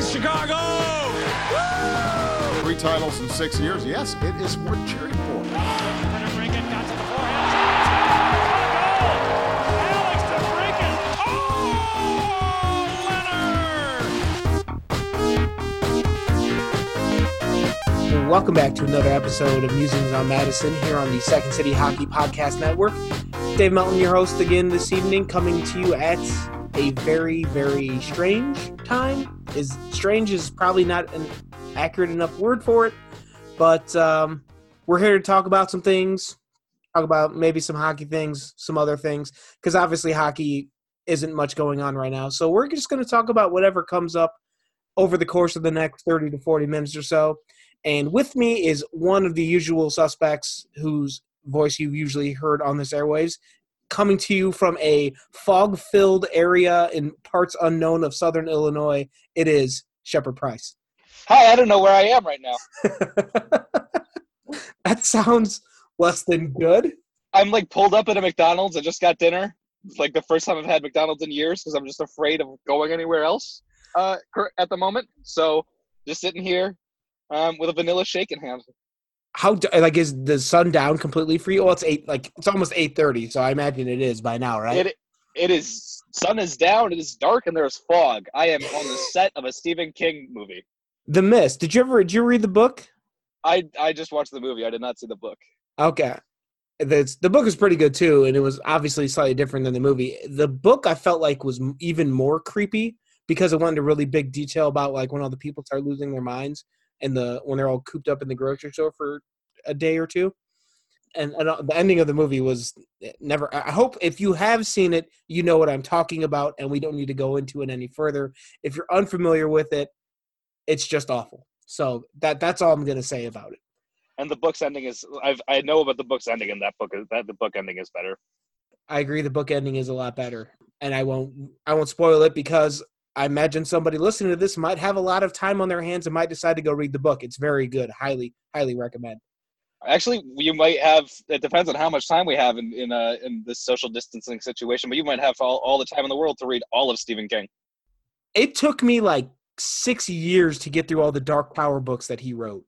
Price, Chicago! Three titles in six years. Yes, it is worth cheering for. Welcome back to another episode of Musings on Madison here on the Second City Hockey Podcast Network. Dave Melton, your host again this evening, coming to you at a very, very strange time. Is strange is probably not an accurate enough word for it, but um, we're here to talk about some things, talk about maybe some hockey things, some other things, because obviously hockey isn't much going on right now. So we're just going to talk about whatever comes up over the course of the next 30 to 40 minutes or so. And with me is one of the usual suspects whose voice you've usually heard on this airwaves, coming to you from a fog filled area in parts unknown of southern Illinois. It is Shepard Price. Hi, I don't know where I am right now. that sounds less than good. I'm like pulled up at a McDonald's. I just got dinner. It's like the first time I've had McDonald's in years because I'm just afraid of going anywhere else uh, at the moment. So just sitting here um, with a vanilla shake in hand. How like is the sun down completely for you? Well, it's eight, like it's almost eight thirty, so I imagine it is by now, right? It it is. Sun is down. It is dark, and there's fog. I am on the set of a Stephen King movie. The Mist. Did you ever? Did you read the book? I I just watched the movie. I did not see the book. Okay. The, the book is pretty good too, and it was obviously slightly different than the movie. The book I felt like was even more creepy because it went into really big detail about like when all the people start losing their minds and the when they're all cooped up in the grocery store for a day or two. And, and uh, the ending of the movie was eh, never. I hope if you have seen it, you know what I'm talking about, and we don't need to go into it any further. If you're unfamiliar with it, it's just awful. So that that's all I'm gonna say about it. And the book's ending is I've I know about the book's ending, and that book is that the book ending is better. I agree. The book ending is a lot better, and I won't I won't spoil it because I imagine somebody listening to this might have a lot of time on their hands and might decide to go read the book. It's very good. Highly, highly recommend. Actually, you might have. It depends on how much time we have in in, uh, in this social distancing situation, but you might have all, all the time in the world to read all of Stephen King. It took me like six years to get through all the Dark Tower books that he wrote,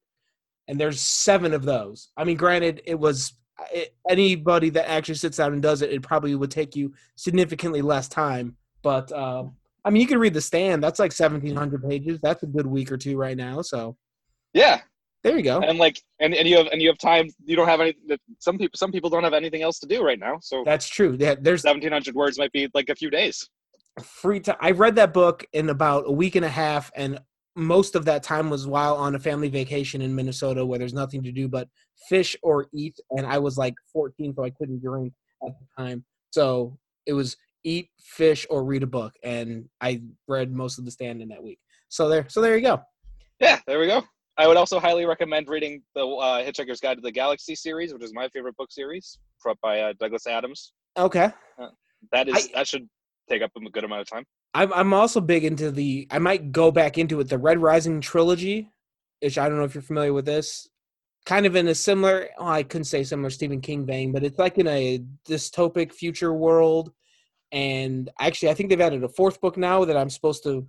and there's seven of those. I mean, granted, it was it, anybody that actually sits down and does it, it probably would take you significantly less time. But uh, I mean, you can read The Stand. That's like seventeen hundred pages. That's a good week or two right now. So yeah, there you go. And like, and, and you have and you have time. You don't have any. Some people some people don't have anything else to do right now. So that's true. Yeah, there's seventeen hundred words might be like a few days. Free time. I read that book in about a week and a half, and most of that time was while on a family vacation in Minnesota, where there's nothing to do but fish or eat. And I was like 14, so I couldn't drink at the time. So it was eat, fish, or read a book, and I read most of the stand in that week. So there, so there you go. Yeah, there we go. I would also highly recommend reading the uh, Hitchhiker's Guide to the Galaxy series, which is my favorite book series, brought by uh, Douglas Adams. Okay. Uh, that is I, that should take up a good amount of time. I'm I'm also big into the. I might go back into it. The Red Rising trilogy, which I don't know if you're familiar with this. Kind of in a similar, oh, I couldn't say similar Stephen King vein, but it's like in a dystopic future world. And actually, I think they've added a fourth book now that I'm supposed to.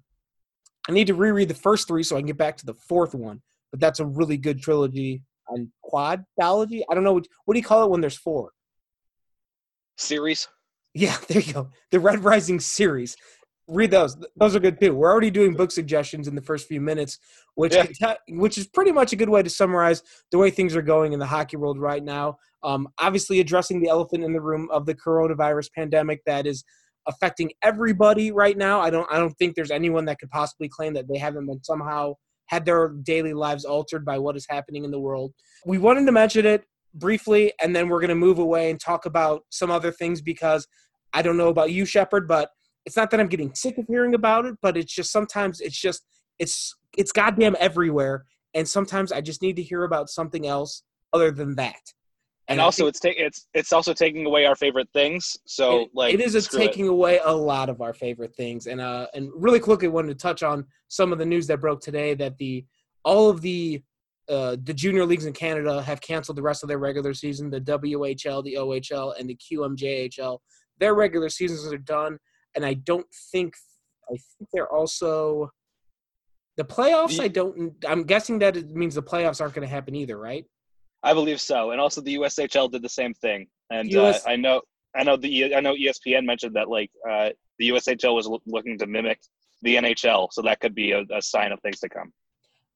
I need to reread the first three so I can get back to the fourth one but that's a really good trilogy on quadology. I don't know what, what do you call it when there's four series. Yeah, there you go. The Red Rising series. Read those; those are good too. We're already doing book suggestions in the first few minutes, which yeah. which is pretty much a good way to summarize the way things are going in the hockey world right now. Um, obviously, addressing the elephant in the room of the coronavirus pandemic that is affecting everybody right now. I don't I don't think there's anyone that could possibly claim that they haven't been somehow had their daily lives altered by what is happening in the world. We wanted to mention it briefly, and then we're going to move away and talk about some other things because I don't know about you, Shepard, but it's not that I'm getting sick of hearing about it, but it's just sometimes it's just it's it's goddamn everywhere, and sometimes I just need to hear about something else other than that. And, and also, it's ta- it's it's also taking away our favorite things. So, it, like, it is taking it. away a lot of our favorite things. And uh, and really quickly, wanted to touch on some of the news that broke today that the all of the uh, the junior leagues in Canada have canceled the rest of their regular season. The WHL, the OHL, and the QMJHL, their regular seasons are done. And I don't think I think they're also The playoffs, The- I don't. I'm guessing that it means the playoffs aren't going to happen either, right? I believe so. And also the USHL did the same thing. And uh, I know I know the I know ESPN mentioned that like uh, the USHL was loo- looking to mimic the NHL, so that could be a, a sign of things to come.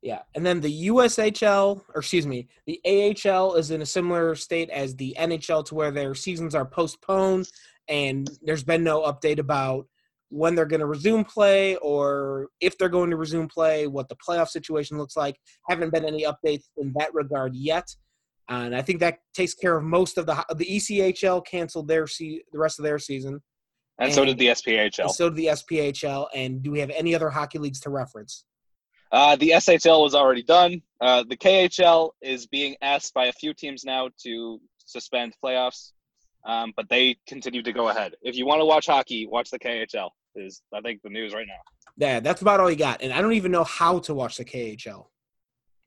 Yeah, and then the USHL, or excuse me, the AHL is in a similar state as the NHL, to where their seasons are postponed, and there's been no update about when they're going to resume play or if they're going to resume play, what the playoff situation looks like. Haven't been any updates in that regard yet, and I think that takes care of most of the the ECHL canceled their se- the rest of their season, And, so did the SPHL. and so did the SPHL. And do we have any other hockey leagues to reference? Uh, the SHL was already done. Uh, the KHL is being asked by a few teams now to suspend playoffs, um, but they continue to go ahead. If you want to watch hockey, watch the KHL. Is I think the news right now. Yeah, that's about all you got. And I don't even know how to watch the KHL.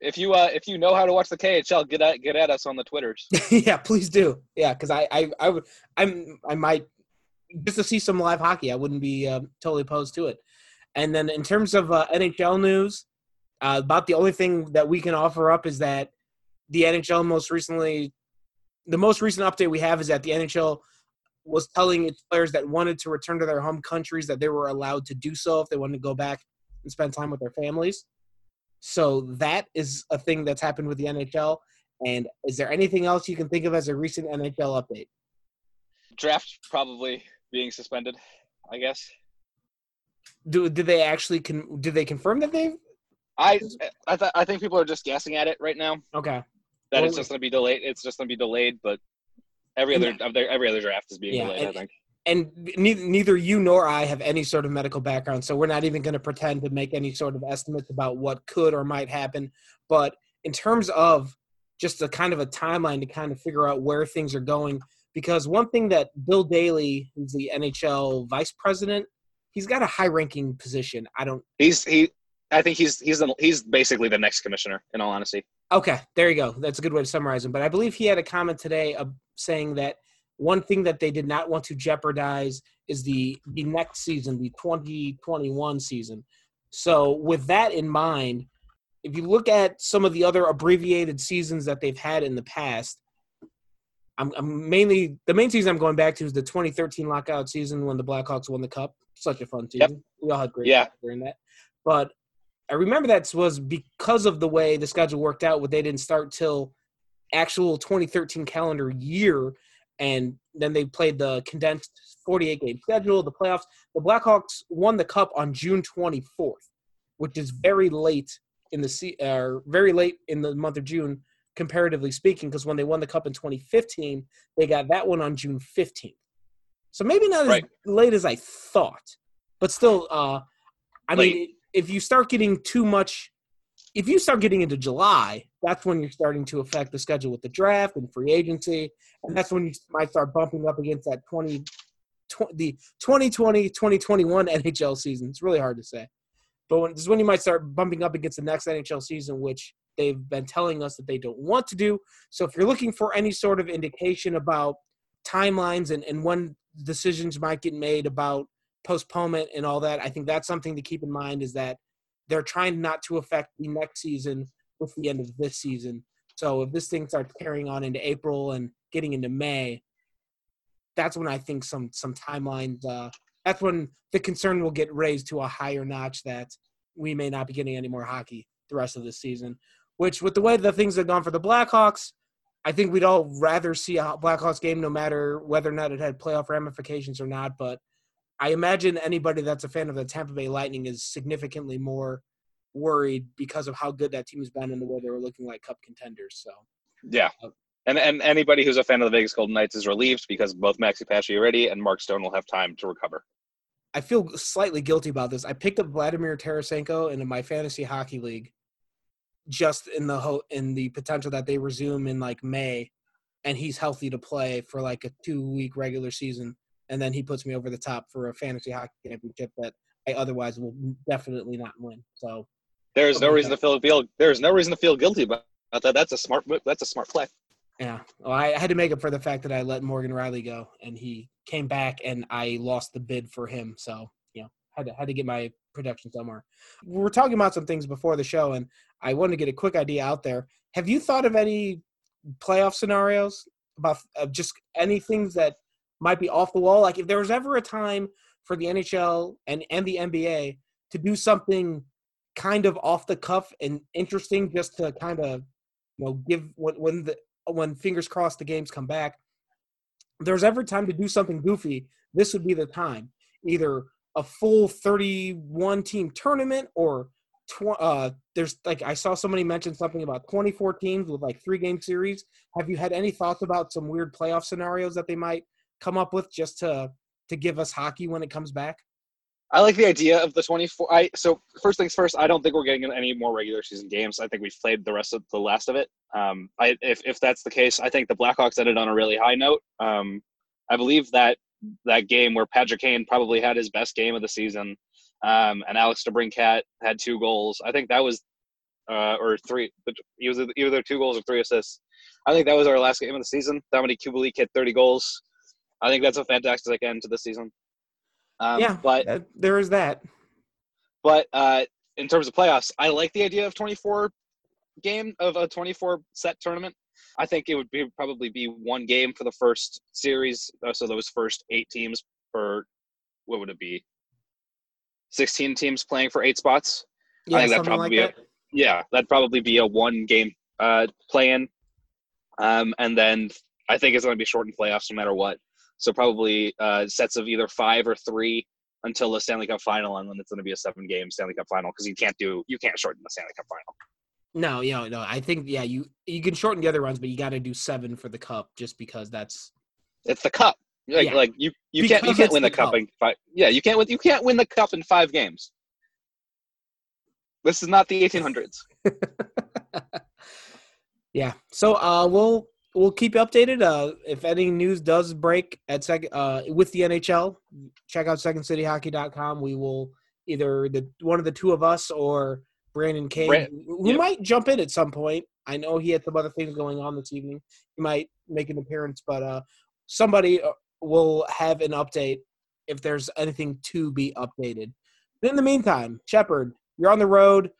If you uh, if you know how to watch the KHL, get at get at us on the twitters. yeah, please do. Yeah, because I, I, I I'm, I might just to see some live hockey. I wouldn't be um, totally opposed to it. And then in terms of uh, NHL news, uh, about the only thing that we can offer up is that the NHL most recently, the most recent update we have is that the NHL was telling its players that wanted to return to their home countries that they were allowed to do so if they wanted to go back and spend time with their families. So that is a thing that's happened with the NHL. And is there anything else you can think of as a recent NHL update? Draft probably being suspended, I guess. Do did they actually con? Did they confirm that they? I I, th- I think people are just guessing at it right now. Okay. That Well, it's just going to be delayed. It's just going to be delayed, but every other every other draft is being Yeah, delayed. I think. And neither, neither you nor I have any sort of medical background, so we're not even going to pretend to make any sort of estimates about what could or might happen. But in terms of just a kind of a timeline to kind of figure out where things are going, because one thing that Bill Daly, who's the NHL vice president, he's got a high-ranking position. I don't He's he. I think he's he's the, he's basically the next commissioner. In all honesty, Okay, there you go. That's a good way to summarize him. But I believe he had a comment today of saying that one thing that they did not want to jeopardize is the the next season, the 2021 season. So with that in mind, if you look at some of the other abbreviated seasons that they've had in the past, I'm, I'm mainly the main season I'm going back to is the 2013 lockout season when the Blackhawks won the cup. Such a fun Yep. season. We all had great Yeah. during that. But I remember that was because of the way the schedule worked out, where they didn't start till actual 2013 calendar year, and then they played the condensed 48 game schedule, the playoffs. The Blackhawks won the cup on June 24th, which is very late in the se- uh, very late in the month of June, comparatively speaking, because when they won the cup in 2015, they got that one on June 15th. So maybe not Right. as late as I thought, but still, uh, I Late. mean, if you start getting too much, if you start getting into July, that's when you're starting to affect the schedule with the draft and free agency, and that's when you might start bumping up against that 20, tw- the 2020 2021 NHL season. It's really hard to say, but when, this is when you might start bumping up against the next NHL season, which they've been telling us that they don't want to do. So if you're looking for any sort of indication about timelines and, and when decisions might get made about postponement and all that, I think that's something to keep in mind is that they're trying not to affect the next season with the end of this season. So if this thing starts carrying on into April and getting into May, that's when I think some some timelines. Uh, that's when the concern will get raised to a higher notch that we may not be getting any more hockey the rest of the season. Which, with the way the things have gone for the Blackhawks, I think we'd all rather see a Blackhawks game, no matter whether or not it had playoff ramifications or not. But I imagine anybody that's a fan of the Tampa Bay Lightning is significantly more worried because of how good that team has been and the way they were looking like cup contenders. So yeah. Uh, and and anybody who's a fan of the Vegas Golden Knights is relieved because both Maxi Pacioretty already and Mark Stone will have time to recover. I feel slightly guilty about this. I picked up Vladimir Tarasenko into my fantasy hockey league just in the ho- in the potential that they resume in like May and he's healthy to play for like a 2 week regular season and then he puts me over the top for a fantasy hockey championship that I otherwise will definitely not win. So There is no Okay. reason to feel feel there is no reason to feel guilty about that. That's a smart. That's a smart play. Yeah, well, I had to make up for the fact that I let Morgan Rielly go, and he came back, and I lost the bid for him. So you know, had to had to get my production somewhere. We were talking about some things before the show, and I wanted to get a quick idea out there. Have you thought of any playoff scenarios about uh, just any things that might be off the wall? Like if there was ever a time for the NHL and and the NBA to do something kind of off the cuff and interesting, just to kind of you know give when when the when fingers crossed the games come back. There's ever time to do something goofy, this would be the time. Either a full 31 team tournament or tw- uh, there's like I saw somebody mention something about 24 teams with like three game series. Have you had any thoughts about some weird playoff scenarios that they might come up with just to to give us hockey when it comes back? I like the idea of the 24. I so first things first. I don't think we're getting any more regular season games. I think we've played the rest of the last of it. Um, I if if that's the case, I think the Blackhawks ended on a really high note. Um, I believe that that game where Patrick Kane probably had his best game of the season, um, and Alex DeBrincat had two goals. I think that was uh, or three. He was either two goals or three assists. I think that was our last game of the season. Dominik Kubalik hit 30 goals. I think that's a fantastic end to the season. Um, yeah, but uh, there is that. But uh, in terms of playoffs, I like the idea of 24 game of a 24 set tournament. I think it would be probably be one game for the first series. Uh, so those first eight teams for what would it be? 16 teams playing for eight spots. Yeah, I think that'd probably like be a, yeah, that'd probably be a one game uh, play in. Um, and then I think it's going to be shortened playoffs no matter what. So probably uh, sets of either five or three until the Stanley Cup final, and then it's going to be a seven game Stanley Cup final because you can't do you can't shorten the Stanley Cup final. No, you know, no. I think yeah, you you can shorten the other runs, but you got to do seven for the cup just because that's it's the cup. Like, yeah. like you you because can't you can't win the, the cup, cup in five. Yeah, you can't win you can't win the cup in five games. This is not the 1800s. yeah. So uh, we'll we'll keep you updated. Uh, if any news does break at sec uh, with the NHL, check out secondcityhockey.com. We will either the one of the two of us or Brandon Kane, Brand, who yep. might jump in at some point. I know he had some other things going on this evening. He might make an appearance, but uh, somebody uh, will have an update if there's anything to be updated. But in the meantime, Shepard, you're on the road.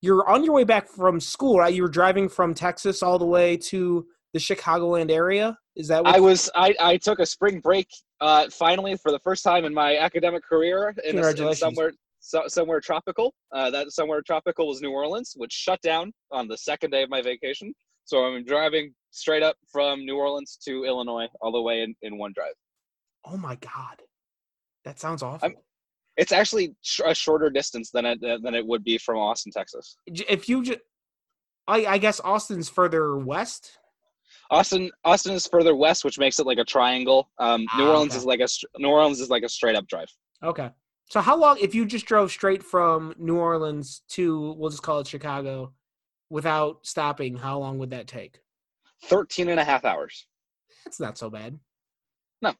You're on your way back from school, right? You were driving from Texas all the way to the Chicagoland area? Is that I was? I, I took a spring break uh, finally for the first time in my academic career in, a, in somewhere so, somewhere tropical. Uh, that somewhere tropical was New Orleans, which shut down on the second day of my vacation. So I'm driving straight up from New Orleans to Illinois, all the way in, in one drive. Oh my god, that sounds awful. I'm, it's actually sh- a shorter distance than it than it would be from Austin, Texas. If you just, I, I guess Austin's further west. Austin Austin is further west, which makes it like a triangle. Um, New ah, Orleans okay. is like a New Orleans is like a straight up drive. Okay. So how long if you just drove straight from New Orleans to we'll just call it Chicago without stopping, how long would that take? 13 and a half hours. That's not so bad. No.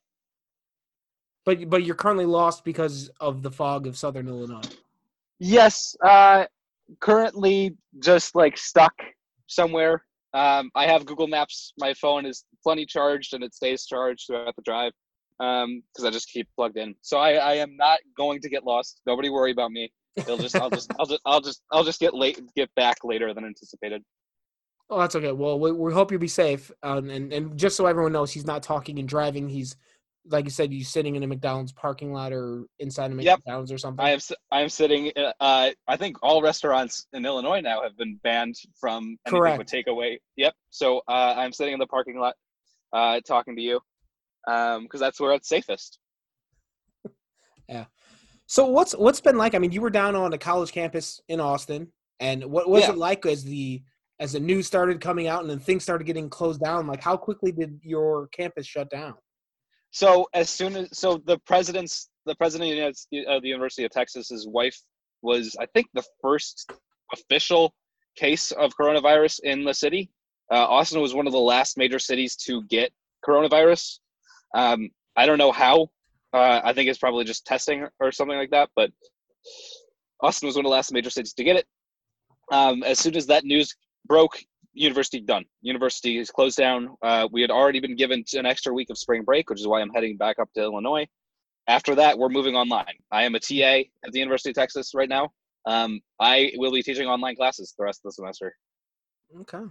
But but you're currently lost because of the fog of southern Illinois. Yes, uh currently just like stuck somewhere um, I have Google Maps. My phone is plenty charged and it stays charged throughout the drive because um, I just keep plugged in. So I, I am not going to get lost. Nobody worry about me. They'll just I'll just I'll just I'll just I'll just get late get back later than anticipated. Oh, that's okay. Well, we, we hope you'll be safe. Um, and and just so everyone knows, he's not talking and driving. He's like you said, you sitting in a McDonald's parking lot or inside a McDonald's yep. or something. I am I am sitting. Uh, I think all restaurants in Illinois now have been banned from anything Correct. with takeaway. Yep. So uh, I'm sitting in the parking lot, uh, talking to you, because um, that's where it's safest. yeah. So what's what's been like? I mean, you were down on a college campus in Austin, and what was yeah. it like as the as the news started coming out and then things started getting closed down? Like, how quickly did your campus shut down? So as soon as so the president's the president of the University of Texas's wife was I think the first official case of coronavirus in the city. Uh, Austin was one of the last major cities to get coronavirus. Um, I don't know how. Uh, I think it's probably just testing or something like that. But Austin was one of the last major cities to get it. Um, as soon as that news broke, university done. University is closed down. Uh, we had already been given an extra week of spring break, which is why I'm heading back up to Illinois. after that, we're moving online. I am a TA at the University of Texas right now. Um, I will be teaching online classes the rest of the semester. Okay.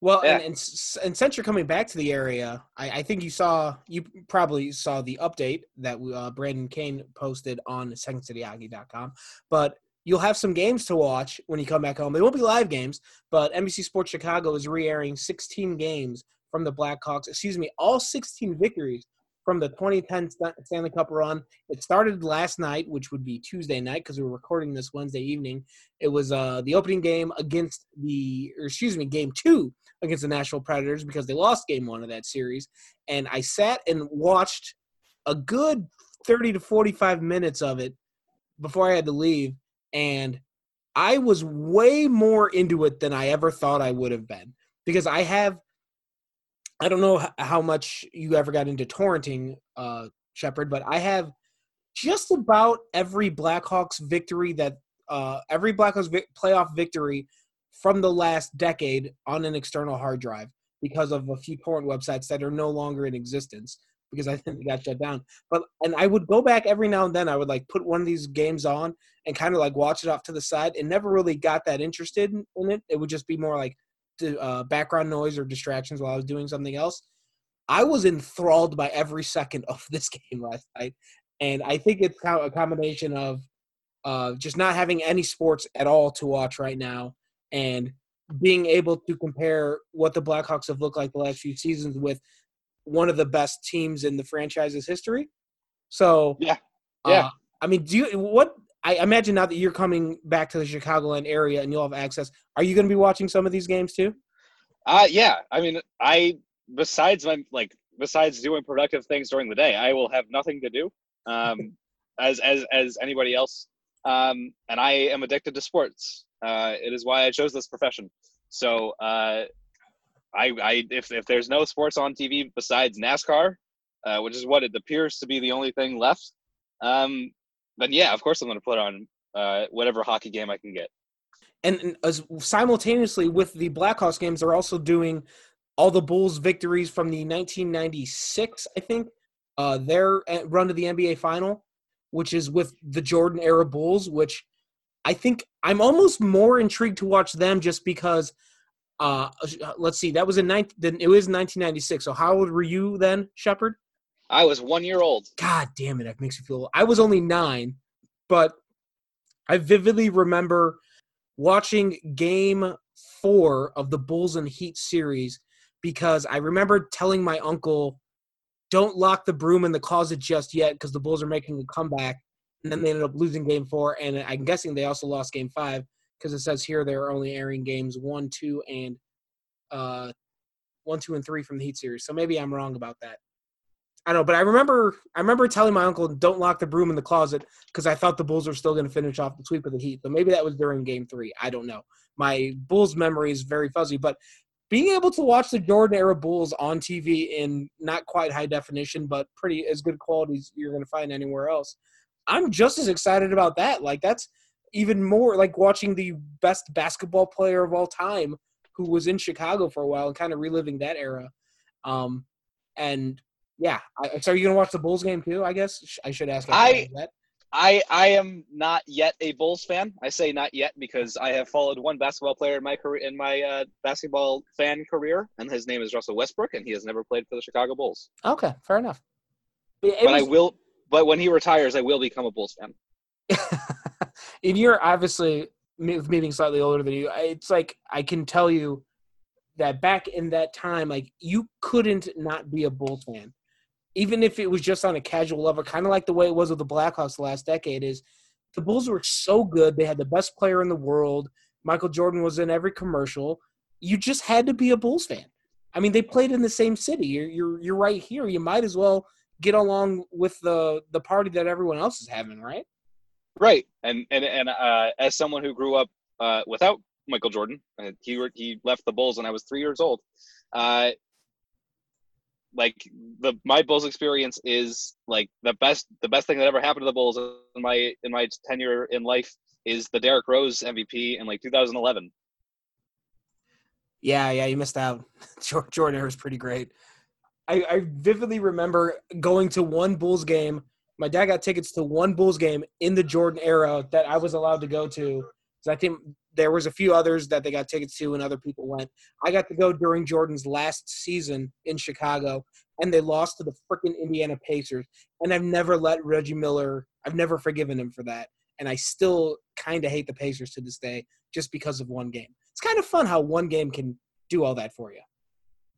Well, Yeah. and, and and since you're coming back to the area, I, I think you saw you probably saw the update that uh, Brandon Kane posted on SecondCityHockey.com. But you'll have some games to watch when you come back home. They won't be live games, but NBC Sports Chicago is re-airing 16 games from the Blackhawks. Excuse me, all 16 victories from the 2010 Stanley Cup run. It started last night, which would be Tuesday night because we were recording this Wednesday evening. It was uh, the opening game against the, or excuse me, game two against the Nashville Predators because they lost game one of that series. And I sat and watched a good 30 to 45 minutes of it before I had to leave. And I was way more into it than I ever thought I would have been because I have, I don't know how much you ever got into torrenting, uh, Shepard, but I have just about every Blackhawks victory that uh, every Blackhawks vi- playoff victory from the last decade on an external hard drive because of a few torrent websites that are no longer in existence because I think they got shut down. But and I would go back every now and then. I would like put one of these games on and kind of like watch it off to the side, and never really got that interested in, in it. It would just be more like uh, background noise or distractions while I was doing something else. I was enthralled by every second of this game last night, and I think it's a combination of uh, just not having any sports at all to watch right now, and being able to compare what the Blackhawks have looked like the last few seasons with one of the best teams in the franchise's history. So Yeah. uh, Yeah. I mean, do you what? I imagine now that you're coming back to the Chicagoland area and you'll have access. Are you going to be watching some of these games too? Uh yeah. I mean, I besides my like besides doing productive things during the day, I will have nothing to do. Um, as as as anybody else. Um, and I am addicted to sports. Uh, it is why I chose this profession. So uh, I I if if there's no sports on TV besides NASCAR, uh, which is what it appears to be the only thing left, um, then yeah, of course I'm going to put on uh, whatever hockey game I can get. and, and as simultaneously with the Blackhawks games, they're also doing all the Bulls victories from the 1996, I think, uh, their uh, run to the NBA final, which is with the Jordan era Bulls, which I think I'm almost more intrigued to watch them just because. Uh, let's see, that was in 19, then it was 1996. So how old were you then, Shepard? I was one year old. God damn it, that makes me feel. I was only nine, but I vividly remember watching game four of the Bulls and Heat series because I remember telling my uncle, don't lock the broom in the closet just yet because the Bulls are making a comeback. And then they ended up losing game four. And I'm guessing they also lost game five because it says here they're only airing games one, two, and uh, one, two, and three from the Heat series. So maybe I'm wrong about that. I don't know, but I remember I remember telling my uncle don't lock the broom in the closet because I thought the Bulls were still going to finish off the sweep of the Heat. So maybe that was during Game Three. I don't know. My Bulls memory is very fuzzy, but being able to watch the Jordan era Bulls on TV in not quite high definition, but pretty as good quality as you're going to find anywhere else, I'm just as excited about that. Like that's even more like watching the best basketball player of all time who was in Chicago for a while and kind of reliving that era. Um, and yeah, I, so are you gonna watch the Bulls game too? I guess I should ask. I- that. I I am not yet a Bulls fan. I say not yet because I have followed one basketball player in my career in my uh, basketball fan career, and his name is Russell Westbrook, and he has never played for the Chicago Bulls. okay, fair enough. But, but I will. But when he retires, I will become a Bulls fan. and you're obviously me being slightly older than you. It's like I can tell you that back in that time, like you couldn't not be a Bulls fan, even if it was just on a casual level, kind of like the way it was with the Blackhawks the last decade. Is the Bulls were so good; they had the best player in the world. Michael Jordan was in every commercial. You just had to be a Bulls fan. I mean, they played in the same city. You're you're you're right here. You might as well get along with the the party that everyone else is having, right? Right, and and and uh, as someone who grew up uh, without Michael Jordan, uh, he he left the Bulls when I was three years old. Like the my Bulls experience is like the best the best thing that ever happened to the Bulls in my in my tenure in life is the Derrick Rose MVP in like 2011. Yeah, yeah, you missed out. Jordan was pretty great. I, I vividly remember going to one Bulls game. My dad got tickets to one Bulls game in the Jordan era that I was allowed to go to. So I think there was a few others that they got tickets to, and other people went. I got to go during Jordan's last season in Chicago, and they lost to the freaking Indiana Pacers. And I've never let Reggie Miller. I've never forgiven him for that, and I still kind of hate the Pacers to this day just because of one game. It's kind of fun how one game can do all that for you.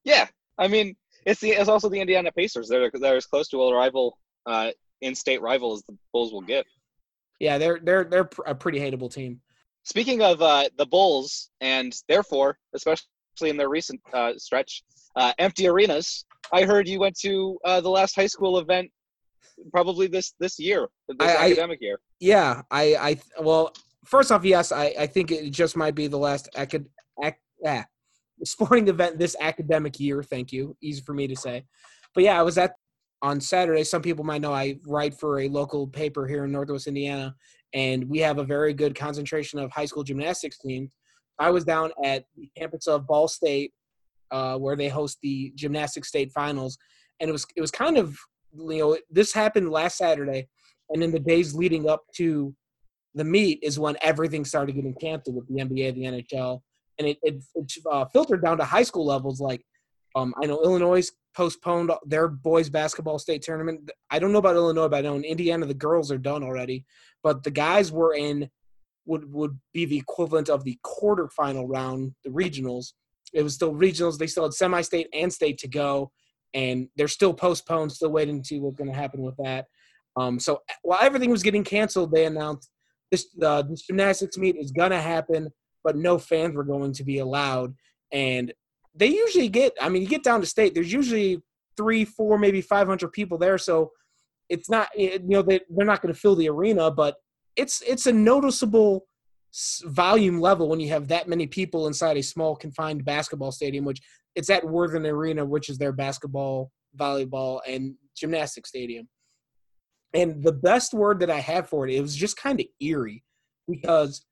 Yeah, I mean, it's the it's also the Indiana Pacers. They're they're as close to a rival, uh, in-state rival as the Bulls will get. Yeah, they're they're they're a pretty hateable team. Speaking of uh, the Bulls, and therefore, especially in their recent uh, stretch, uh, empty arenas. I heard you went to uh, the last high school event, probably this this year, this I- I- academic year. Yeah, I I well, first off, yes, I I think it just might be the last acad ac, ah, sporting event this academic year. Thank you, easy for me to say. But yeah, I was at on Saturday. Some people might know I write for a local paper here in Northwest Indiana, and we have a very good concentration of high school gymnastics teams. I was down at the campus of Ball State, uh, where they host the gymnastics state finals, and it was it was kind of you know this happened last Saturday, and in the days leading up to the meet is when everything started getting canceled with the NBA, the NHL, and it it, it uh, filtered down to high school levels. Like um, I know Illinois postponed their boys basketball state tournament. I don't know about Illinois, but I know in Indiana the girls are done already, but the guys were in would would be the equivalent of the quarterfinal round, the regionals. It was still regionals. They still had semi-state and state to go, and they're still postponed. Still waiting to see what's going to happen with that. Um, so while everything was getting canceled, they announced this uh, this gymnastics meet is going to happen, but no fans were going to be allowed. And they usually get. I mean, you get down to state. There's usually three, four, maybe 500 people there. So it's not you know they they're not going to fill the arena, but it's it's a noticeable volume level when you have that many people inside a small confined basketball stadium which it's at worthen arena which is their basketball volleyball and gymnastics stadium and the best word that i have for it it was just kind of eerie because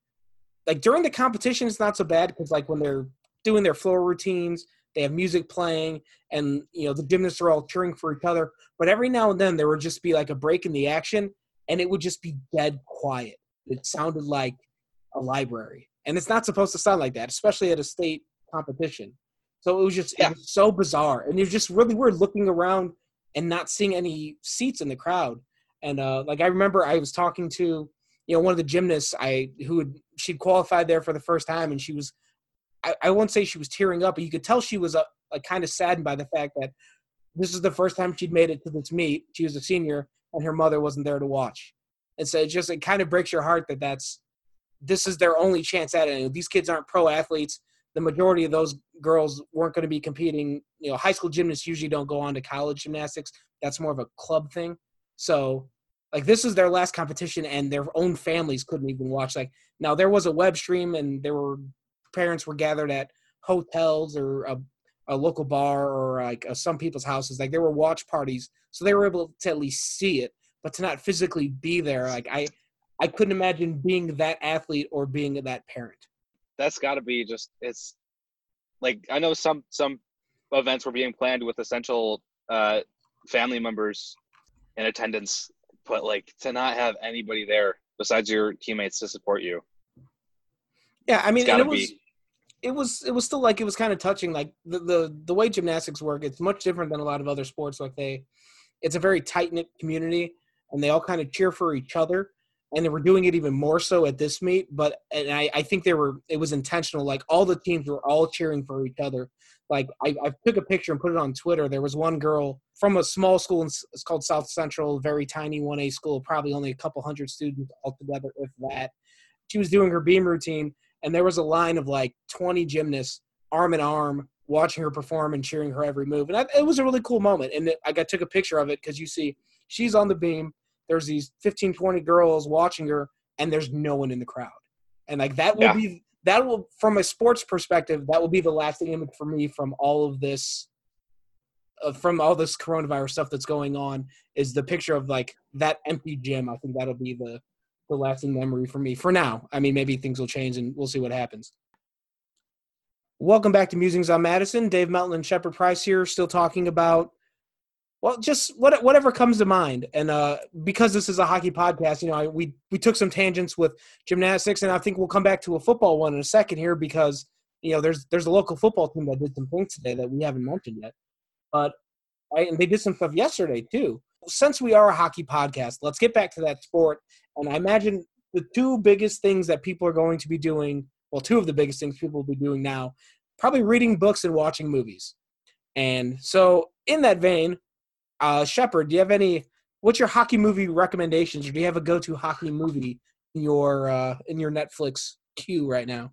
like during the competition it's not so bad because like when they're doing their floor routines they have music playing and you know the gymnasts are all cheering for each other but every now and then there would just be like a break in the action and it would just be dead quiet. It sounded like a library, and it's not supposed to sound like that, especially at a state competition. So it was just Yeah. it was so bizarre, and it was just really weird looking around and not seeing any seats in the crowd. And uh, like I remember, I was talking to you know one of the gymnasts I who had she'd qualified there for the first time, and she was I, I won't say she was tearing up, but you could tell she was a, like kind of saddened by the fact that this is the first time she'd made it to this meet. She was a senior, and her mother wasn't there to watch. And so it just it kind of breaks your heart that that's this is their only chance at it. And these kids aren't pro athletes. The majority of those girls weren't going to be competing. You know, high school gymnasts usually don't go on to college gymnastics. That's more of a club thing. So like this is their last competition and their own families couldn't even watch like now there was a web stream and there were parents were gathered at hotels or a, a local bar or like uh, some people's houses like there were watch parties so they were able to at least see it but to not physically be there like i i couldn't imagine being that athlete or being that parent That's got to be just it's like I know some some events were being planned with essential uh, family members in attendance, but like to not have anybody there besides your teammates to support you. Yeah i mean It's and gotta it was be. it was it was still like it was kind of touching like the, the the way gymnastics work it's much different than a lot of other sports like they it's a very tight knit community and they all kind of cheer for each other and they were doing it even more so at this meet but and I, I think they were it was intentional like all the teams were all cheering for each other like I, I took a picture and put it on twitter there was one girl from a small school in, it's called south central very tiny 1a school probably only a couple hundred students altogether if that she was doing her beam routine and there was a line of like 20 gymnasts arm in arm watching her perform and cheering her every move. And I, it was a really cool moment. And it, i got took a picture of it because you see she's on the beam. There's these 15 20 girls watching her and there's no one in the crowd. And like that will Yeah. be that will from a sports perspective that will be the lasting image for me from all of this uh, from all this coronavirus stuff that's going on is the picture of like that empty gym. I think that'll be the the lasting memory for me for now. I mean maybe things will change and we'll see what happens. Welcome back to musings on madison. Dave melton and shepard price here still talking about Well, just what, whatever comes to mind, and uh, because this is a hockey podcast, you know, I, we we took some tangents with gymnastics, and I think we'll come back to a football one in a second here because you know there's there's a local football team that did some things today that we haven't mentioned yet, but right, and they did some stuff yesterday too. Since we are a hockey podcast, let's get back to that sport, and I imagine the two biggest things that people are going to be doing, well, two of the biggest things people will be doing now, probably reading books and watching movies. And so, in that vein, uh, Shepard, do you have any? What's your hockey movie recommendations, or do you have a go-to hockey movie in your uh, in your Netflix queue right now?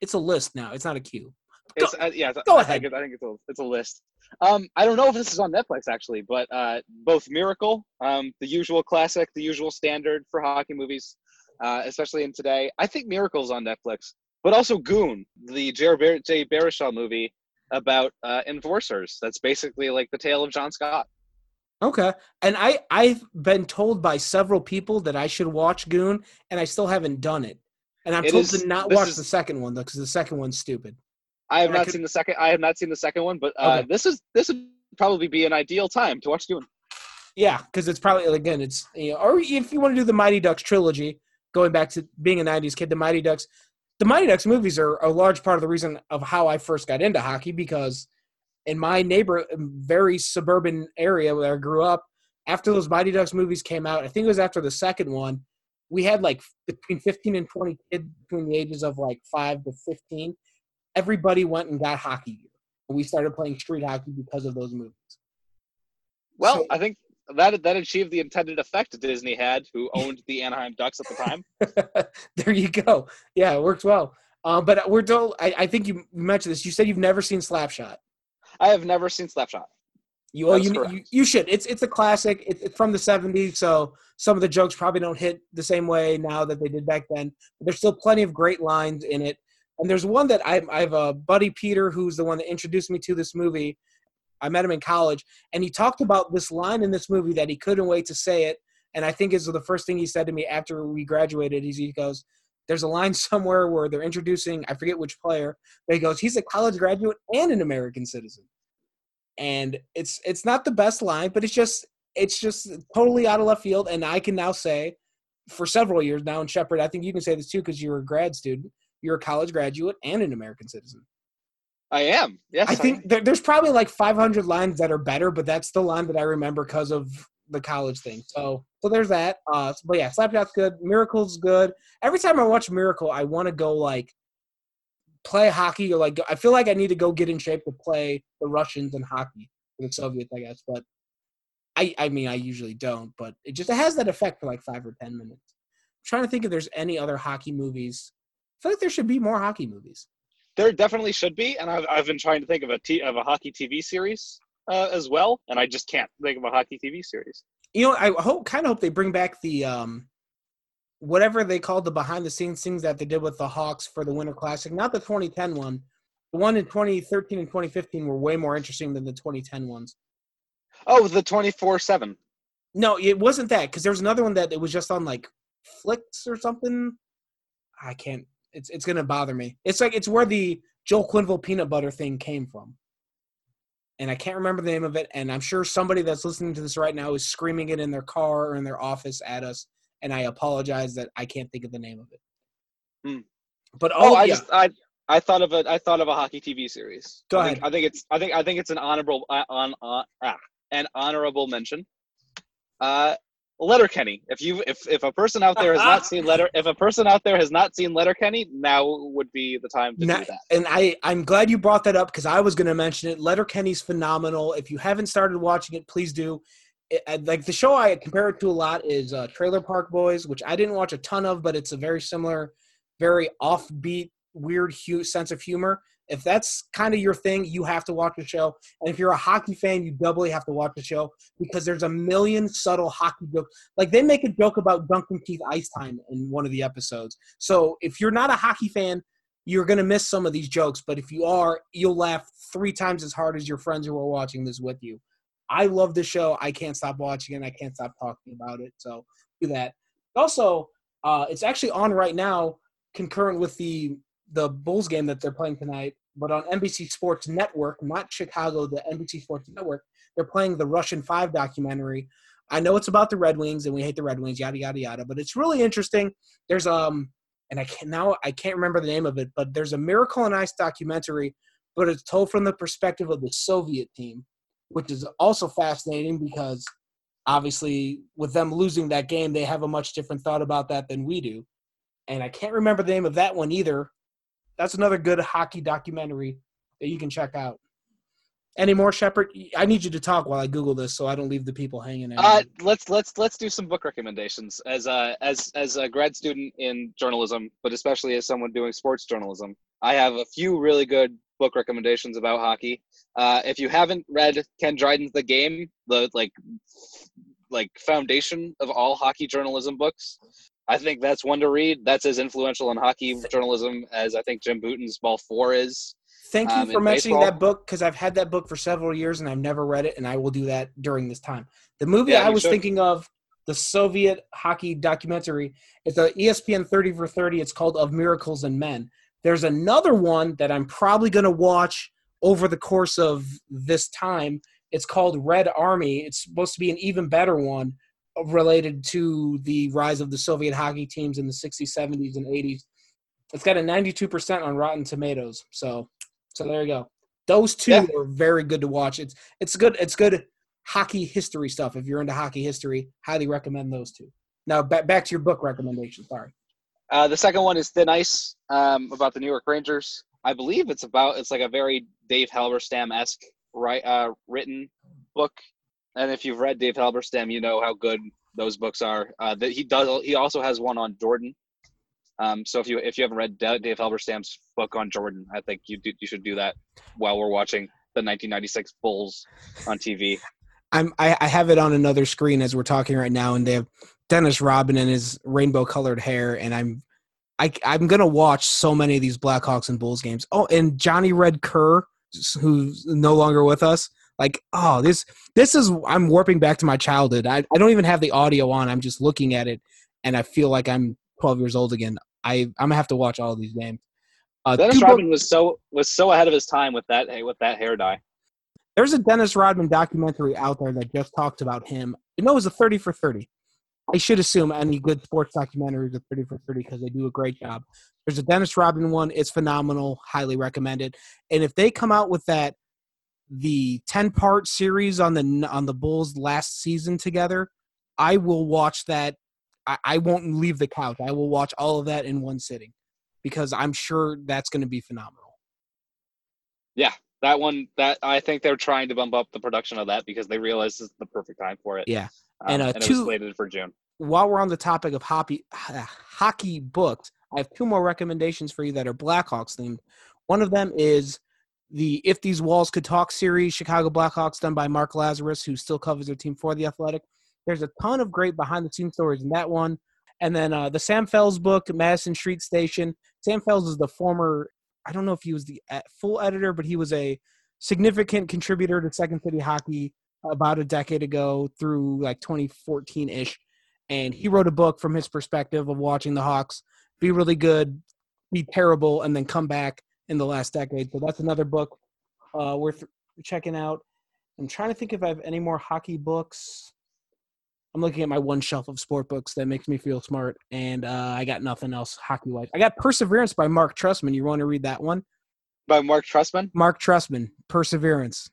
It's a list now. It's not a queue. It's, uh, yeah, Go I ahead. Think, I think it's a it's a list. Um, I don't know if this is on Netflix actually, but uh, both Miracle, um, the usual classic, the usual standard for hockey movies, uh, especially in today. I think Miracle's on Netflix, but also Goon, the J. Bar- Jay Baruchel movie about uh, enforcers. That's basically like the tale of John Scott. Okay, and I I've been told by several people that I should watch Goon, and I still haven't done it. And I'm It told is- to not watch is- the second one though, because the second one's stupid. I have I not could- seen the second. I have not seen the second one, but uh, Okay. this is this would probably be an ideal time to watch Goon. Yeah, because it's probably again, it's you know, or if you want to do the Mighty Ducks trilogy, going back to being a '90s kid, the Mighty Ducks, the Mighty Ducks movies are a large part of the reason of how I first got into hockey because in my neighbor, very suburban area where I grew up, after those Mighty Ducks movies came out, I think it was after the second one, we had like between 15 and 20 kids between the ages of like five to 15. Everybody went and got hockey gear. And we started playing street hockey because of those movies. Well, So- I think that that achieved the intended effect Disney had, who owned the Anaheim Ducks at the time. there you go. Yeah, it works well. Um, but we're told. I, I think you mentioned this. You said you've never seen Slapshot. I have never seen Slapshot. You, well, you, you you should. It's it's a classic. It's, it's from the '70s, so some of the jokes probably don't hit the same way now that they did back then. But there's still plenty of great lines in it. And there's one that I, I have a buddy Peter who's the one that introduced me to this movie. I met him in college, and he talked about this line in this movie that he couldn't wait to say it. And I think is the first thing he said to me after we graduated. Is he goes, "There's a line somewhere where they're introducing I forget which player, but he goes, he's a college graduate and an American citizen." And it's it's not the best line, but it's just it's just totally out of left field. And I can now say, for several years now, in Shepard, I think you can say this too because you're a grad student, you're a college graduate and an American citizen. I am. Yes, I think there, there's probably like 500 lines that are better, but that's the line that I remember because of the college thing. So, so there's that. Uh, but yeah, Slapshot's good. Miracle's good. Every time I watch Miracle, I want to go like play hockey or like I feel like I need to go get in shape to play the Russians and hockey or the Soviets, I guess. But I, I mean, I usually don't. But it just it has that effect for like five or ten minutes. I'm trying to think if there's any other hockey movies. I feel like there should be more hockey movies. there definitely should be, and I've, I've been trying to think of a t- of a hockey TV series uh, as well, and I just can't think of a hockey TV series. you know i hope kind of hope they bring back the um whatever they called the behind the scenes things that they did with the hawks for the winter classic not the 2010 one the one in 2013 and 2015 were way more interesting than the 2010 ones Oh, the twenty four seven. no it wasn't that because there was another one that it was just on like flicks or something i can't it's it's gonna bother me it's like it's where the joel quenneville peanut butter thing came from and i can't remember the name of it and i'm sure somebody that's listening to this right now is screaming it in their car or in their office at us and i apologize that i can't think of the name of it Hmm. but Oh, oh, I yeah. just I I thought of a I thought of a hockey TV series. Go I think, ahead. I think it's I think I think it's an honorable uh, on uh, ah, an honorable mention. Uh, Letterkenny. If you if if a person out there has not seen Letter if a person out there has not seen Letterkenny, now would be the time to Na- do that. and I, I'm glad you brought that up because I was going to mention it. Letter Letterkenny's phenomenal. If you haven't started watching it, please do. It, I- like the show I compare it to a lot is uh, Trailer Park Boys, which I didn't watch a ton of, but it's a very similar, very offbeat, weird hu- sense of humor. If that's kind of your thing, you have to watch the show. And if you're a hockey fan, you doubly have to watch the show because there's a million subtle hockey jokes. Like they make a joke about Duncan Keith ice time in one of the episodes. So if you're not a hockey fan, you're going to miss some of these jokes, but if you are, you'll laugh three times as hard as your friends who are watching this with you. I love the show. I can't stop watching it. I can't stop talking about it. So do that. Also, uh, it's actually on right now, concurrent with the the Bulls game that they're playing tonight. but on NBC Sports Network, not Chicago, the NBC Sports Network, they're playing the Russian Five documentary. I know it's about the Red Wings and we hate the Red Wings, yada yada yada, but it's really interesting. There's um, and I can now I can't remember the name of it, but there's a Miracle on Ice documentary, but it's told from the perspective of the Soviet team, which is also fascinating because obviously with them losing that game, they have a much different thought about that than we do. And I can't remember the name of that one either. That's another good hockey documentary that you can check out. Any more, Shepard? I need you to talk while I Google this, so I don't leave the people hanging. Uh, let's let's let's do some book recommendations as a as as a grad student in journalism, but especially as someone doing sports journalism. I have a few really good book recommendations about hockey. Uh, if you haven't read Ken Dryden's The Game, the like like foundation of all hockey journalism books, I think that's one to read. That's as influential in hockey journalism as I think Jim Bouton's Ball Four is. Thank you um, for mentioning baseball. that book because I've had that book for several years and I've never read it, and I will do that during this time. The movie Yeah, I was should. thinking of, the Soviet hockey documentary, it's a ESPN 30 for 30. It's called Of Miracles and Men. There's another one that I'm probably going to watch over the course of this time. It's called Red Army. It's supposed to be an even better one related to the rise of the Soviet hockey teams in the 60s, 70s, and 80s. It's got a 92% on Rotten Tomatoes. So, so there you go. Those two Yeah. are very good to watch. It's it's good. It's good hockey history stuff. If you're into hockey history, highly recommend those two. Now back back to your book recommendation. Sorry. Uh, the second one is Thin Ice um, about the New York Rangers. I believe it's about it's like a very Dave Halberstam esque right uh, written book. And if you've read Dave Halberstam, you know how good those books are. Uh, that he does. He also has one on Jordan. Um, so if you if you haven't read Dave Halberstam's book on Jordan, I think you do, you should do that while we're watching the 1996 Bulls on TV. I'm I, I have it on another screen as we're talking right now, and they have Dennis Rodman and his rainbow colored hair, and I'm I I'm gonna watch so many of these Blackhawks and Bulls games. Oh, and Johnny Red Kerr, who's no longer with us. Like, oh, this this is I'm warping back to my childhood. I, I don't even have the audio on. I'm just looking at it, and I feel like I'm 12 years old again. I I'm gonna have to watch all of these games. Uh, Dennis book- Rodman was so was so ahead of his time with that hey with that hair dye. There's a Dennis Rodman documentary out there that just talked about him. You know, it was a 30 for 30. I should assume any good sports documentaries are 30 for 30 because they do a great job. There's a Dennis Rodman one. It's phenomenal. Highly recommended. And if they come out with that, the 10 part series on the on the Bulls last season together, I will watch that. I, I won't leave the couch. I will watch all of that in one sitting because I'm sure that's going to be phenomenal. Yeah, that one, that I think they're trying to bump up the production of that because they realize this is the perfect time for it. Yeah. Um, And, uh, and it two- was slated for June. while we're on the topic of hockey, hockey books, I have two more recommendations for you that are Blackhawks themed. One of them is the If These Walls Could Talk series, Chicago Blackhawks, done by Mark Lazerus, who still covers their team for the Athletic. There's a ton of great behind the scenes stories in that one. And then uh, the Sam Fels book, Madison Street Station. Sam Fels is the former, I don't know if he was the full editor, but he was a significant contributor to Second City Hockey about a decade ago through like 2014 ish and he wrote a book from his perspective of watching the Hawks be really good, be terrible, and then come back in the last decade. So that's another book uh, worth checking out. I'm trying to think if I have any more hockey books. I'm looking at my one shelf of sport books that makes me feel smart, and uh, I got nothing else hockey wise. I got Perseverance by Marc Trestman. You want to read that one? By Marc Trestman. Marc Trestman, Perseverance.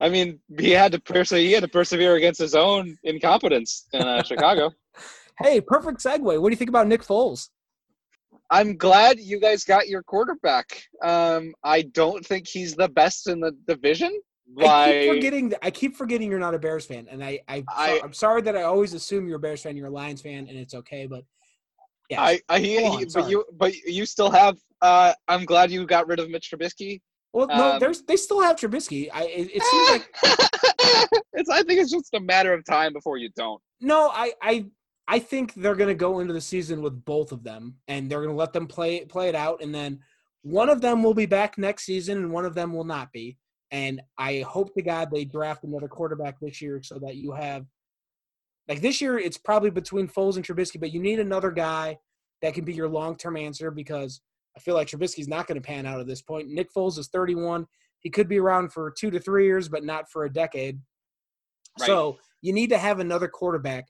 I mean, he had to perse- he had to persevere against his own incompetence in uh, Chicago. Hey, perfect segue. What do you think about Nick Foles? I'm glad you guys got your quarterback. Um, I don't think he's the best in the division. I By keep forgetting. that- I keep forgetting you're not a Bears fan, and I, I, I- I'm sorry that I always assume you're a Bears fan. You're a Lions fan, and it's okay. But yeah, I, I he, on, he- but you but you still have. Uh, I'm glad you got rid of Mitch Trubisky. well, no, um, there's they still have Trubisky. I, it, it seems like it's. I think it's just a matter of time before you don't. no, I, I, I think they're gonna go into the season with both of them, and they're gonna let them play play it out, and then one of them will be back next season, and one of them will not be. And I hope to God they draft another quarterback this year so that you have, like this year, it's probably between Foles and Trubisky, but you need another guy that can be your long term answer because I feel like Trubisky's not going to pan out at this point. Nick Foles is 31. He could be around for two to three years, but not for a decade. Right. So you need to have another quarterback.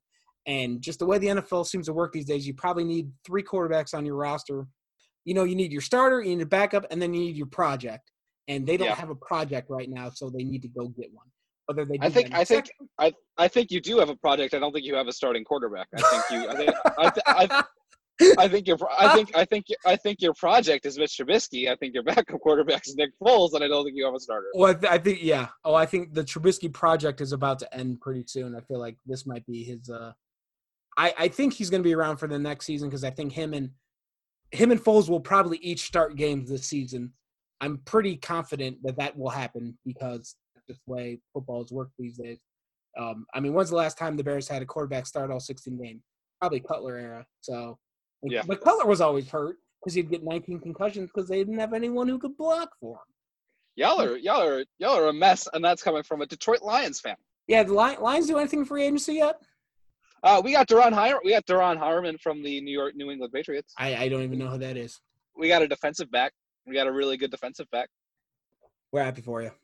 And just the way the NFL seems to work these days, you probably need three quarterbacks on your roster. You know, you need your starter, you need a backup, and then you need your project. And they don't Yeah. have a project right now, so they need to go get one. Whether they I think- I think- second- I, I think you do have a project. I don't think you have a starting quarterback. I think you. I think. I, th- I, th- I think your. I think. I think. I think your project is Mitch Trubisky. I think your backup quarterback is Nick Foles, and I don't think you have a starter. Well, I, th- I think yeah. Oh, I think the Trubisky project is about to end pretty soon. I feel like this might be his. uh I I think he's going to be around for the next season because I think him and him and Foles will probably each start games this season. I'm pretty confident that that will happen because that's just the way footballs work these days. Um, I mean, when's the last time the Bears had a quarterback start all 16 games? Probably Cutler era. So, Yeah. But Cutler was always hurt because he'd get 19 concussions because they didn't have anyone who could block for him. Y'all are y'all are y'all are a mess, and that's coming from a Detroit Lions fan. Yeah, the Lions do anything free agency yet? Uh, we got Duron Har- We got Duron Harmon from the New York New England Patriots. I, I don't even know who that is. We got a defensive back. We got a really good defensive back. We're happy for you.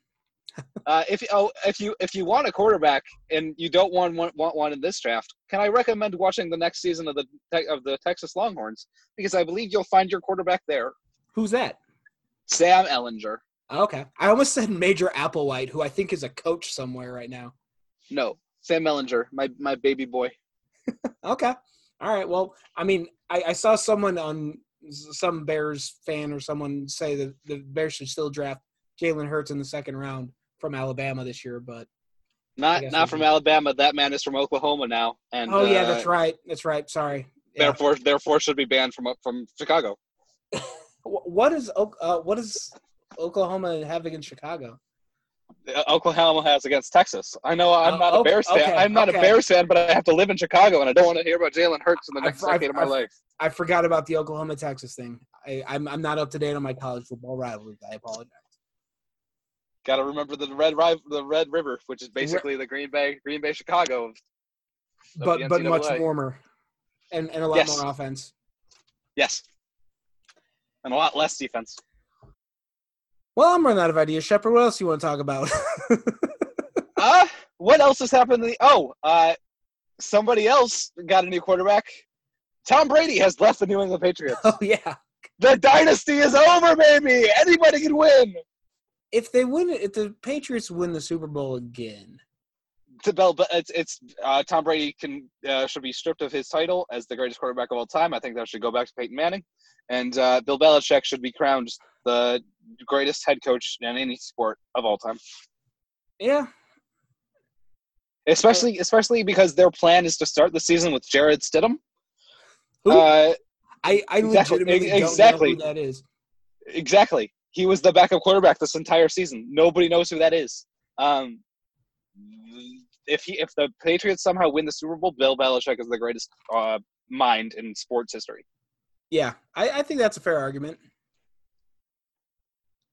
Uh, if oh, if you if you want a quarterback and you don't want one want one in this draft, can I recommend watching the next season of the of the Texas Longhorns because I believe you'll find your quarterback there, Who's that? Sam Ehlinger. Okay. I almost said Major Applewhite, who I think is a coach somewhere right now. No, Sam Ehlinger, my my baby boy. Okay. All right. Well, I mean, I, I saw someone on some Bears fan or someone say that the Bears should still draft Jalen Hurts in the second round from Alabama this year, but Not not from Alabama. That man is from Oklahoma now, and oh yeah, uh, that's right. That's right. Sorry. Yeah. Therefore, therefore, should be banned from from Chicago. Wh- What is uh, what does Oklahoma have against Chicago? Oklahoma has against Texas. I know I'm Oh, not a okay, Bears fan. okay, I'm not okay. a Bears fan, but I have to live in Chicago, and I don't want to hear about Jalen Hurts in the next I've- decade of my I've- life. I forgot about the Oklahoma Texas thing. I, I'm I'm not up to date on my college football rivalries. I apologize. Got to remember the red Riv- the Red River, which is basically the Green Bay Green Bay Chicago. of- of But but much warmer, and and a lot Yes. more offense. Yes, and a lot less defense. Well, I'm running out of ideas. Shepard, what else you want to talk about? Uh, what else has happened? The, oh, uh, somebody else got a new quarterback. Tom Brady has left the New England Patriots. oh yeah. the dynasty is over, baby. Anybody can win. If they win, if the Patriots win the Super Bowl again, To Bell, but it's it's uh, Tom Brady can uh, should be stripped of his title as the greatest quarterback of all time. I think that should go back to Peyton Manning, and uh, Bill Belichick should be crowned the greatest head coach in any sport of all time. yeah, Especially especially because their plan is to start the season with Jarrett Stidham. Who? Uh, I I legitimately exactly. don't know who that is. Exactly. He was the backup quarterback this entire season. Nobody knows who that is. Um, if he, if the Patriots somehow win the Super Bowl, Bill Belichick is the greatest uh, mind in sports history. Yeah, I, I think that's a fair argument.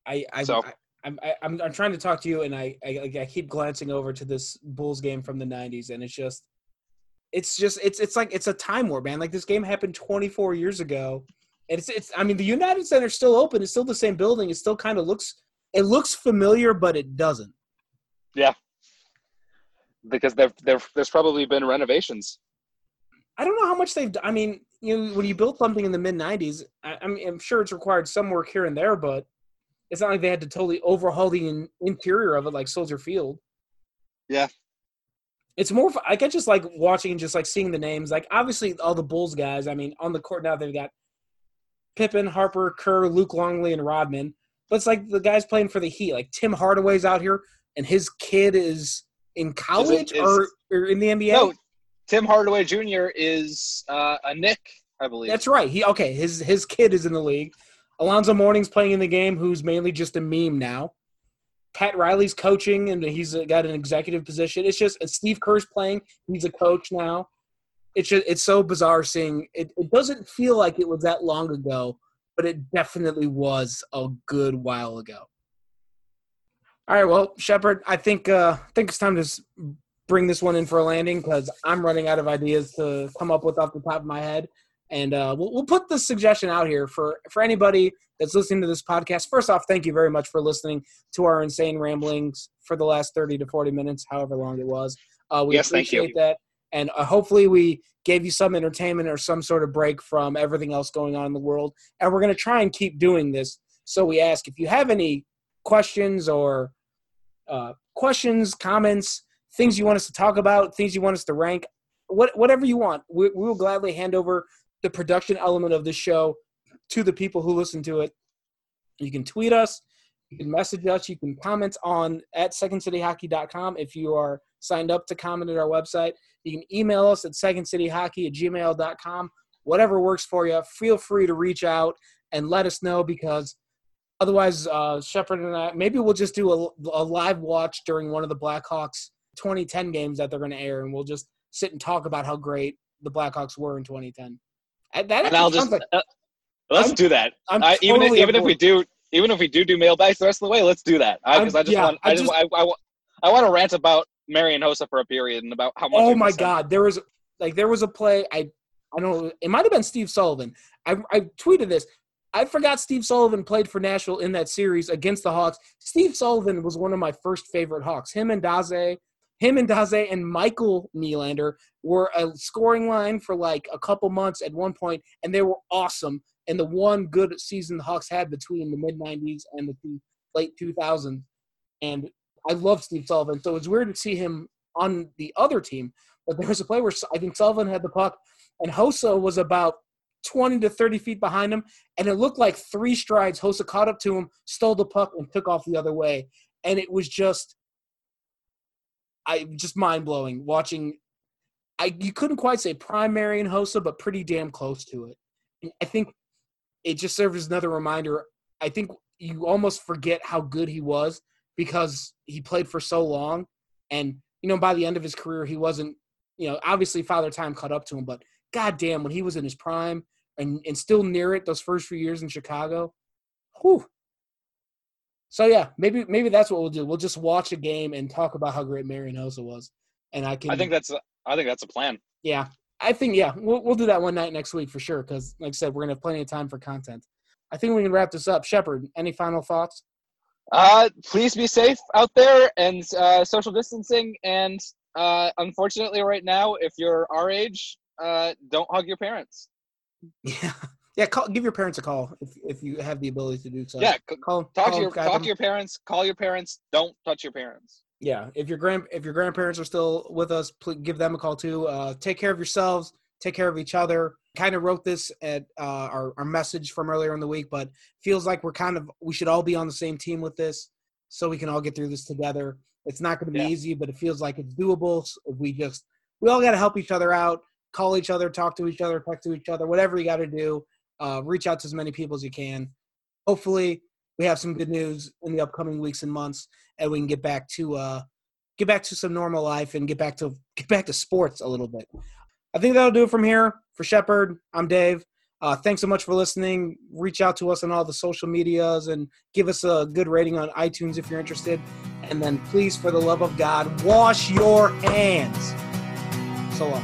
I I, So- I I'm I, I'm I'm trying to talk to you, and I, I I keep glancing over to this Bulls game from the '90s, and it's just, it's just it's it's like it's a time warp, man. Like this game happened 24 years ago, and it's it's I mean the United Center's still open, it's still the same building, it still kind of looks it looks familiar, but it doesn't. Yeah. Because there, there, there's probably been renovations. I don't know how much they've. I mean, you know, when you built something in the mid '90s, I, I mean, I'm sure it's required some work here and there, but it's not like they had to totally overhaul the in, interior of it like Soldier Field. Yeah. It's more. Like I just like watching and just like seeing the names. Like obviously all the Bulls guys. I mean, on the court now they've got Pippen, Harper, Kerr, Luke Longley, and Rodman. But it's like the guys playing for the Heat. Like Tim Hardaway's out here, and his kid is in college is- or, or in the NBA. No, Tim Hardaway Jr. is uh, a Knick, I believe. That's right. He okay. His his kid is in the league. Alonzo Mourning's playing in the game, who's mainly just a meme now. Pat Riley's coaching, and he's got an executive position. It's just and Steve Kerr's playing. He's a coach now. It's just it's so bizarre seeing it. It doesn't feel like it was that long ago, but it definitely was a good while ago. All right, well, Shepard, I think uh, I think it's time to bring this one in for a landing because I'm running out of ideas to come up with off the top of my head And uh, we'll, we'll put the suggestion out here for, for anybody that's listening to this podcast. First off, thank you very much for listening to our insane ramblings for the last 30 to 40 minutes, however long it was. Uh, we Yes, thank you. appreciate that. And uh, hopefully, we gave you some entertainment or some sort of break from everything else going on in the world. And we're going to try and keep doing this. So we ask if you have any questions or uh, questions, comments, things you want us to talk about, things you want us to rank, what, whatever you want, we, we will gladly hand over the production element of the show to the people who listen to it. You can tweet us, you can message us, you can comment on at secondcityhockey.com if you are signed up to comment at our website. You can email us at secondcityhockey at gmail.com. Whatever works for you, feel free to reach out and let us know because otherwise, uh, Shepard and I, maybe we'll just do a, a live watch during one of the Blackhawks 2010 games that they're going to air, and we'll just sit and talk about how great the Blackhawks were in 2010. Uh, That And I'll just like- uh, let's I'm- do that. I, even if, even if we do even if we do do mailbags the rest of the way, let's do that. Because I, I'm- just yeah, want I I just, I, I, want- I want to rant about Marian Hossa for a period and about how much. Oh my miss him. God, there was like there was a play. I I don't know. It might have been Steve Sullivan. I I tweeted this. I forgot Steve Sullivan played for Nashville in that series against the Hawks. Steve Sullivan was one of my first favorite Hawks. Him and Daze, him and Daze and Michael Nylander were a scoring line for like a couple months at one point, and they were awesome. And the one good season the Hawks had between the mid '90s and the late 2000s, and I love Steve Sullivan. So it's weird to see him on the other team. But there was a play where I think Sullivan had the puck, and Hossa was about 20 to 30 feet behind him, and it looked like three strides. Hossa caught up to him, stole the puck, and took off the other way. And it was just, I just mind blowing watching. I you couldn't quite say primary in Hossa, but pretty damn close to it. And I think it just served as another reminder. I think you almost forget how good he was because he played for so long, and you know by the end of his career he wasn't. You know, obviously Father Time caught up to him, but goddamn, when he was in his prime and and still near it those first few years in Chicago, whew. So yeah, maybe maybe that's what we'll do. We'll just watch a game and talk about how great Marian Hossa was, and I can. I think that's a, I think that's a plan. Yeah, I think yeah, we'll we'll do that one night next week for sure. Because like I said, we're gonna have plenty of time for content. I think we can wrap this up. Shepard, any final thoughts? Uh, please be safe out there and uh, social distancing. And uh, unfortunately, right now, if you're our age, uh, don't hug your parents. Yeah, yeah. Call, give your parents a call if if you have the ability to do so. Yeah, call. talk call to your talk them. to your parents. Call your parents. Don't touch your parents. yeah if your grand if your grandparents are still with us please give them a call too uh, take care of yourselves take care of each other kind of wrote this at uh, our, our message from earlier in the week but feels like we're kind of we should all be on the same team with this so we can all get through this together it's not going to be Yeah. easy but it feels like it's doable so we just we all got to help each other out call each other talk to each other talk to each other whatever you got to do uh, reach out to as many people as you can hopefully we have some good news in the upcoming weeks and months and we can get back to uh, get back to some normal life and get back to get back to sports a little bit. I think that'll do it from here. For Shepard, I'm Dave. Uh, thanks so much for listening. Reach out to us on all the social medias and give us a good rating on iTunes if you're interested. And then please, for the love of God, wash your hands. So long.